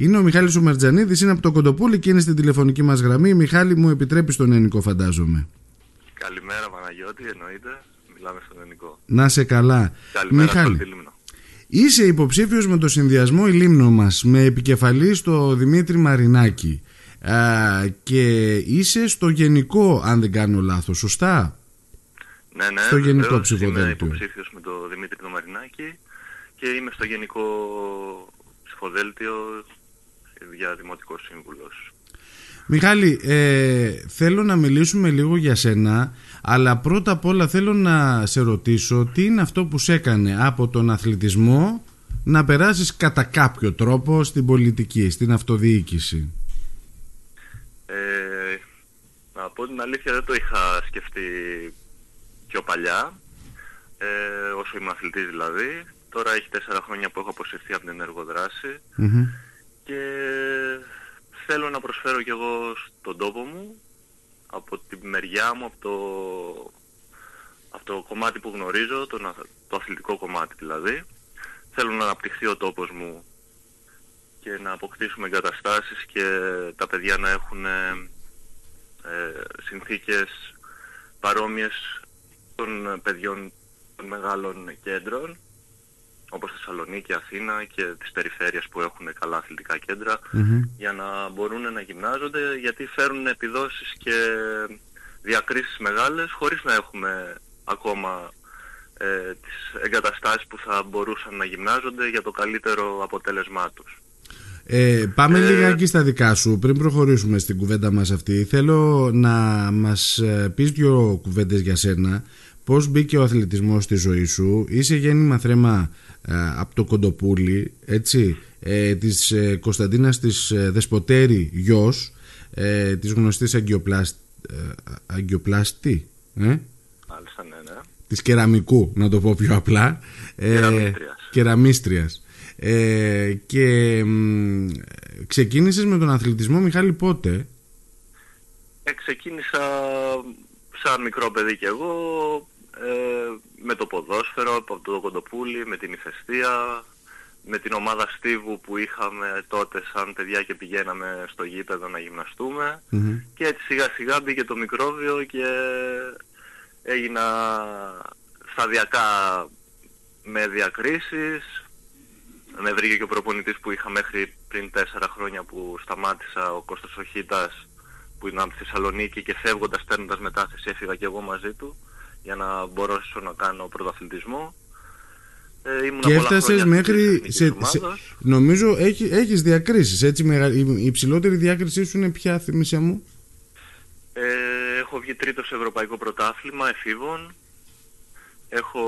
Είναι ο Μιχάλης ο Μαρτζανίδης, είναι από το Κοντοπούλη και είναι στην τηλεφωνική μας γραμμή. Μιχάλη μου επιτρέπει τον ελληνικό φαντάζομαι. Καλημέρα Παναγιώτη, εννοείται. Μιλάμε στον ελληνικό. Να σε καλά. Καλημέρα Μιχάλη. στον Λίμνο. Είσαι υποψήφιος με το συνδυασμό η Λίμνο μας με επικεφαλή στο Δημήτρη Μαρινάκη Α, και είσαι στο γενικό αν δεν κάνω λάθος, σωστά; Ναι, ναι, στο γενικό βεβαίως, ψηφοδέλτιο. Είμαι υποψήφιος με το Δημήτρη τον Μαρινάκη και είμαι στο γενικό ψηφοδέλτιο για δημοτικός σύμβουλος. Μιχάλη, ε, θέλω να μιλήσουμε λίγο για σένα, αλλά πρώτα απ' όλα θέλω να σε ρωτήσω τι είναι αυτό που σε έκανε από τον αθλητισμό να περάσεις κατά κάποιο τρόπο στην πολιτική, στην αυτοδιοίκηση. Ε, να πω την αλήθεια δεν το είχα σκεφτεί πιο παλιά, ε, όσο ήμουν αθλητής δηλαδή. Τώρα έχει τέσσερα χρόνια που έχω αποσυρθεί από την ενεργοδράση Μμμ. Και θέλω να προσφέρω κι εγώ στον τόπο μου από τη μεριά μου, από το, από το κομμάτι που γνωρίζω, το, να- το αθλητικό κομμάτι δηλαδή. Θέλω να αναπτυχθεί ο τόπος μου και να αποκτήσουμε εγκαταστάσεις και τα παιδιά να έχουν ε, ε, συνθήκες παρόμοιες των παιδιών των μεγάλων κέντρων όπως Θεσσαλονίκη, Αθήνα και της περιφέρειας που έχουν καλά αθλητικά κέντρα Μμμ. για να μπορούν να γυμνάζονται γιατί φέρουν επιδόσεις και διακρίσεις μεγάλες χωρίς να έχουμε ακόμα ε, τις εγκαταστάσεις που θα μπορούσαν να γυμνάζονται για το καλύτερο αποτέλεσμά τους. Ε, πάμε Ε, λιγάκι στα δικά σου πριν προχωρήσουμε στην κουβέντα μας αυτή θέλω να μας ε, πεις δυο κουβέντες για σένα πώς μπήκε ο αθλητισμός στη ζωή σου; Είσαι γέννημα θρέμα ε, από το Κοντοπούλι έτσι; Ε, της ε, Κωνσταντίνας της ε, Δεσποτέρη γιος ε, της γνωστής αγκιοπλάσ, ε, αγκιοπλάστη ε; Μάλιστα, ναι, ναι. της κεραμικού να το πω πιο απλά ε, Κεραμίστριας. κεραμίστριας. Ε, και μ, ξεκίνησες με τον αθλητισμό Μιχάλη πότε; Ε, ξεκίνησα σαν μικρό παιδί κι εγώ ε, με το ποδόσφαιρο από το Κοντοπούλι, με την ηφαιστεία, με την ομάδα Στίβου που είχαμε τότε σαν παιδιά και πηγαίναμε στο γήπεδο να γυμναστούμε. Μμμ. και έτσι σιγά σιγά μπήκε το μικρόβιο και έγινα σταδιακά με διακρίσεις. Με βρήκε και ο προπονητής που είχα μέχρι πριν τέσσερα χρόνια που σταμάτησα ο Κώστας Οχίτας που ήταν από τη Θεσσαλονίκη και φεύγοντας παίρνοντας μετάθεση έφυγα και εγώ μαζί του για να μπορέσω να κάνω πρωταθλητισμό. Ε, ήμουν και πολλά έφτασες χρόνια μέχρι εθνικής σε, σε, ομάδας. νομίζω έχει, έχεις διακρίσεις έτσι, μεγα- η, η υψηλότερη διάκρισή σου είναι ποια θυμίσια μου; Ε, έχω βγει τρίτος σε ευρωπαϊκό πρωτάθλημα εφήβων. Έχω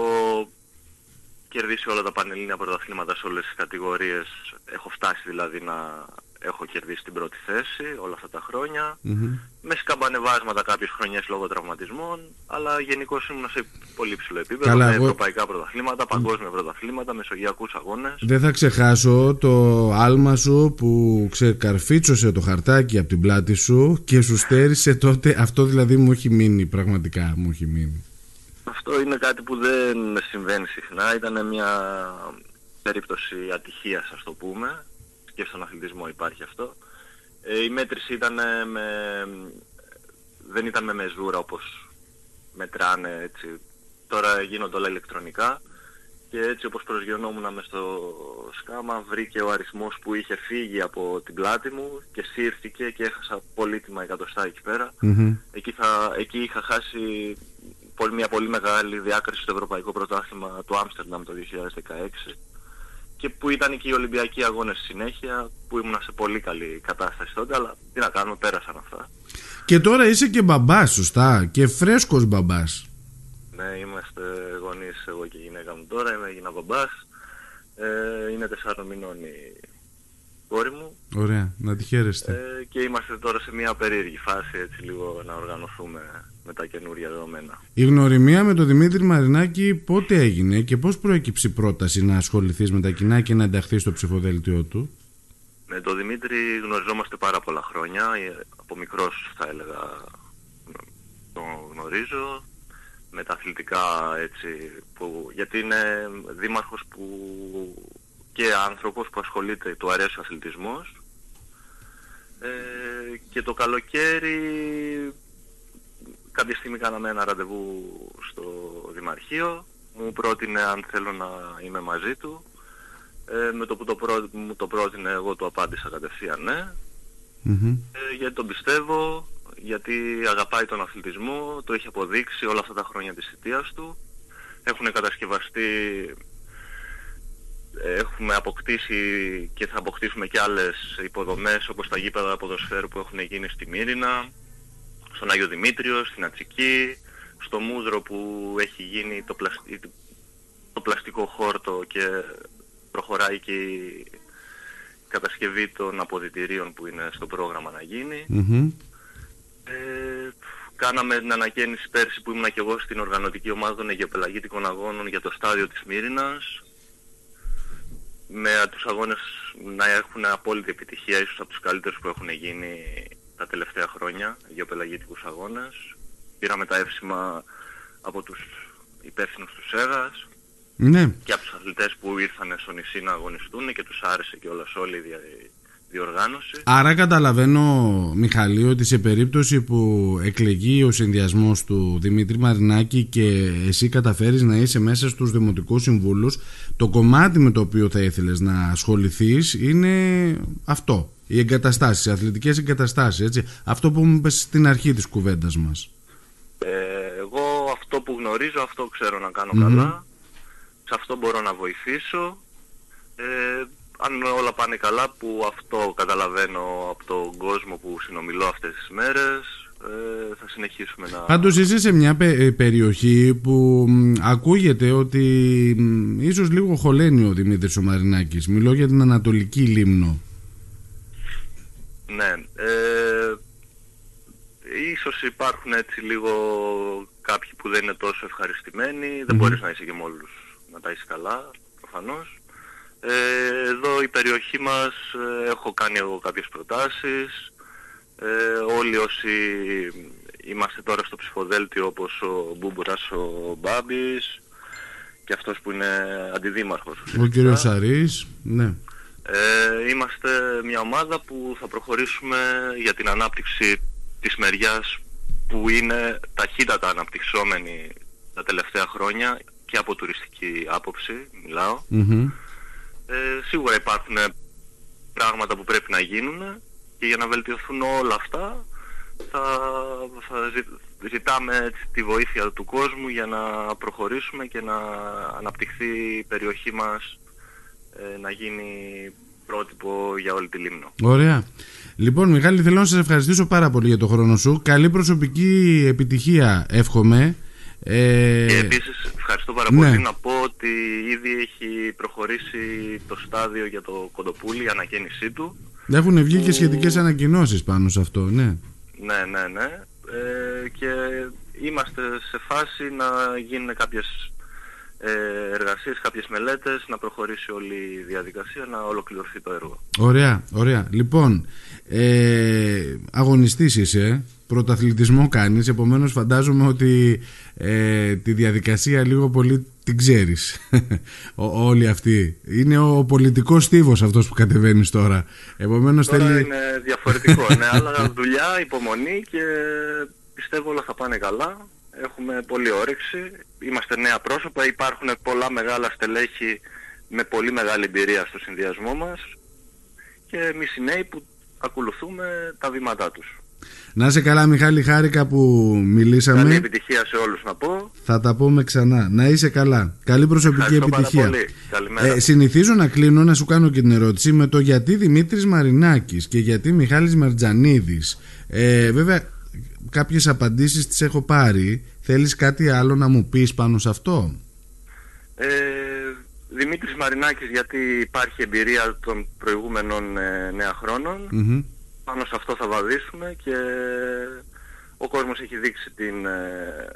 κερδίσει όλα τα πανελλήνια πρωταθλήματα σε όλες τις κατηγορίες. Έχω φτάσει δηλαδή να έχω κερδίσει την πρώτη θέση όλα αυτά τα χρόνια. Μμμ. Με σκαμπανεβάσματα κάποιες χρονιές λόγω τραυματισμών, αλλά γενικώ ήμουν σε πολύ ψηλό επίπεδο Καλά, με εγώ- ευρωπαϊκά πρωταθλήματα, παγκόσμια πρωταθλήματα, μεσογειακούς αγώνες. Δεν θα ξεχάσω το άλμα σου που ξεκαρφίτσωσε το χαρτάκι από την πλάτη σου και σου στέρισε τότε. Αυτό δηλαδή μου έχει μείνει, πραγματικά μου έχει μείνει. Αυτό είναι κάτι που δεν συμβαίνει συχνά. Ήταν μια περίπτωση ατυχίας, ας το πούμε. Και στον αθλητισμό υπάρχει αυτό. Ε, η μέτρηση ήταν με... δεν ήταν με μεζούρα όπως μετράνε έτσι. Τώρα γίνονται όλα ηλεκτρονικά. Και έτσι όπως προσγειωνόμουν μες στο σκάμα βρήκε ο αριθμός που είχε φύγει από την πλάτη μου και σύρθηκε και έχασα πολύτιμα εκατοστά εκεί πέρα. Μμμ. Εκεί, θα, εκεί είχα χάσει πολύ, μια πολύ μεγάλη διάκριση στο Ευρωπαϊκό Πρωτάθλημα του Άμστερνταμ το 2016 και που ήταν και οι Ολυμπιακοί Αγώνες στη συνέχεια που ήμουν σε πολύ καλή κατάσταση τότε αλλά τι να κάνουμε πέρασαν αυτά. Και τώρα είσαι και μπαμπάς, σωστά, και φρέσκος μπαμπάς. Ναι, είμαστε γονείς εγώ και η γυναίκα μου τώρα, είμαι έγινα μπαμπάς. Ε, είναι τεσσάρων μηνών η κόρη μου Ωραία, να τη χαίρεστε. ε, και είμαστε τώρα σε μια περίεργη φάση έτσι λίγο να οργανωθούμε με τα καινούρια δεδομένα. Η γνωριμία με τον Δημήτρη Μαρινάκη πότε έγινε και πώς προέκυψε η πρόταση να ασχοληθείς με τα κοινά και να ενταχθείς στο ψηφοδέλτιό του; Με τον Δημήτρη γνωριζόμαστε πάρα πολλά χρόνια. Ε, Από μικρός θα έλεγα τον γνωρίζω. Με τα αθλητικά έτσι, που, γιατί είναι δήμαρχος που και άνθρωπος που ασχολείται, του αρέσει ο αθλητισμός Ε, και το καλοκαίρι κάποια στιγμή κάναμε ένα ραντεβού στο Δημαρχείο. Μου πρότεινε αν θέλω να είμαι μαζί του. Ε, με το που το πρό, μου το πρότεινε εγώ του απάντησα κατευθείαν ναι. Ε, γιατί τον πιστεύω, γιατί αγαπάει τον αθλητισμό, το έχει αποδείξει όλα αυτά τα χρόνια της θητείας του. Έχουν κατασκευαστεί έχουμε αποκτήσει και θα αποκτήσουμε και άλλες υποδομές όπως τα γήπεδα ποδοσφαίρου που έχουν γίνει στη Μύρινα, στον Άγιο Δημήτριο, στην Ατσική, στο Μούδρο που έχει γίνει το, το πλαστικό χόρτο και προχωράει και η κατασκευή των αποδητηρίων που είναι στο πρόγραμμα να γινει Ε, κάναμε την ανακαίνιση πέρσι που ήμουν και εγώ στην οργανωτική ομάδα των Αιγαιοπελαγήτικων Αγώνων για το στάδιο της Μύρινας. Με τους αγώνες να έχουν απόλυτη επιτυχία, ίσως από τους καλύτερους που έχουν γίνει τα τελευταία χρόνια, γεωπελαγητικούς αγώνες. Πήραμε τα εύσημα από τους υπεύθυνους του ΣΕΓΑΣ ναι. και από τους αθλητές που ήρθαν στο νησί να αγωνιστούν και τους άρεσε και όλας όλη η διοργάνωση. Άρα καταλαβαίνω, Μιχαλή, ότι σε περίπτωση που εκλεγεί ο συνδυασμός του Δημήτρη Μαρινάκη και εσύ καταφέρεις να είσαι μέσα στους Δημοτικούς Συμβούλους, το κομμάτι με το οποίο θα ήθελες να ασχοληθείς είναι αυτό. Οι εγκαταστάσεις, οι αθλητικές εγκαταστάσεις, έτσι. Αυτό που μου είπες στην αρχή της κουβέντας μας. Ε, εγώ αυτό που γνωρίζω, αυτό ξέρω να κάνω καλά. Σε αυτό μπορώ να βοηθήσω. Ε, αν όλα πάνε καλά που αυτό καταλαβαίνω από τον κόσμο που συνομιλώ αυτές τις μέρες ε, θα συνεχίσουμε να... Πάντως είσαι σε μια ε, περιοχή που ακούγεται ότι ίσως λίγο χωλαίνει ο Δημήτρης ο Μαρινάκης. Μιλώ για την Ανατολική Λίμνο. Ναι. Ε, ίσως υπάρχουν έτσι λίγο κάποιοι που δεν είναι τόσο ευχαριστημένοι. Δεν μπορείς να είσαι και με όλους να τα είσαι καλά, προφανώς. Ε, εδώ η περιοχή μας ε, έχω κάνει εγώ κάποιες προτάσεις. Ε, όλοι όσοι είμαστε τώρα στο ψηφοδέλτιο όπως ο Μπούμπουρας, ο Μπάμπης και αυτός που είναι αντιδήμαρχος. Ο κύριος Σαρής, ναι. Ε, είμαστε μια ομάδα που θα προχωρήσουμε για την ανάπτυξη της μεριάς που είναι ταχύτατα αναπτυξόμενη τα τελευταία χρόνια και από τουριστική άποψη μιλάω. Ε, σίγουρα υπάρχουν πράγματα που πρέπει να γίνουν και για να βελτιωθούν όλα αυτά θα, θα ζητάμε τη βοήθεια του κόσμου για να προχωρήσουμε και να αναπτυχθεί η περιοχή μας ε, να γίνει πρότυπο για όλη τη Λίμνο. Ωραία. Λοιπόν, Μιχάλη, θέλω να σας ευχαριστήσω πάρα πολύ για το χρόνο σου. Καλή προσωπική επιτυχία, εύχομαι. Ε... Και επίσης ευχαριστώ πάρα πολύ ναι. να πω ότι ήδη έχει προχωρήσει το στάδιο για το Κοντοπούλι, η ανακαίνισή του. Έχουν βγει και σχετικές ανακοινώσεις πάνω σε αυτό, ναι. Ναι, ναι, ναι. Ε, και είμαστε σε φάση να γίνουν κάποιες ε, εργασίες, κάποιες μελέτες, να προχωρήσει όλη η διαδικασία, να ολοκληρωθεί το έργο. Ωραία, ωραία. Λοιπόν, ε, αγωνιστής είσαι, πρωταθλητισμό κάνεις, επομένως φαντάζομαι ότι ε, τη διαδικασία λίγο πολύ την ξέρεις όλη αυτή. Είναι ο πολιτικός στίβος αυτός που κατεβαίνεις τώρα. Επομένως τώρα θέλει... είναι διαφορετικό, ναι, αλλά δουλειά, υπομονή και πιστεύω όλα θα πάνε καλά. Έχουμε πολύ όρεξη, είμαστε νέα πρόσωπα, υπάρχουν πολλά μεγάλα στελέχη με πολύ μεγάλη εμπειρία στο συνδυασμό μας και εμείς οι νέοι που ακολουθούμε τα βήματά τους. Να είσαι καλά Μιχάλη, χάρηκα που μιλήσαμε. Καλή επιτυχία σε όλους να πω. Θα τα πούμε ξανά. Να είσαι καλά. Καλή προσωπική επιτυχία. Πάρα πολύ. Καλημέρα. Ε, συνηθίζω να κλείνω να σου κάνω και την ερώτηση με το γιατί Δημήτρης Μαρινάκης και γιατί Μιχάλης Μαρτζανίδης. Ε, βέβαια κάποιες απαντήσεις τις έχω πάρει. Θέλεις κάτι άλλο να μου πεις πάνω σε αυτό; Ε, Δημήτρης Μαρινάκης γιατί υπάρχει εμπειρία των προηγούμενων ε, νέα χρόνων. Πάνω σε αυτό θα βαδίσουμε και ο κόσμος έχει δείξει την, ε,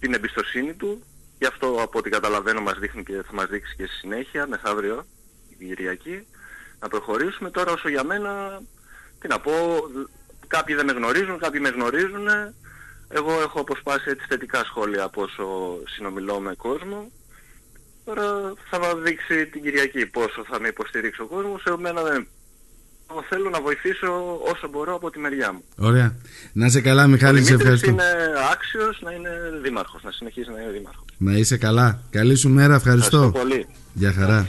την εμπιστοσύνη του. Γι' αυτό από ό,τι καταλαβαίνω μας δείχνει και θα μας δείξει και στη συνέχεια μεθαύριο η Κυριακή να προχωρήσουμε. Τώρα όσο για μένα τι να πω κάποιοι δεν με γνωρίζουν κάποιοι με γνωρίζουν εγώ έχω αποσπάσει έτσι θετικά σχόλια από όσο συνομιλώ με κόσμο Τώρα θα δείξει την Κυριακή πόσο θα με υποστηρίξει ο κόσμος. Σε μένα δεν θέλω να βοηθήσω όσο μπορώ από τη μεριά μου. Ωραία. Να είσαι καλά, Μιχάλη, σε ευχαριστώ. είναι άξιος να είναι δήμαρχος, να συνεχίσει να είναι δήμαρχος. Να είσαι καλά. Καλή σου μέρα, ευχαριστώ. Ευχαριστώ πολύ. Γεια χαρά.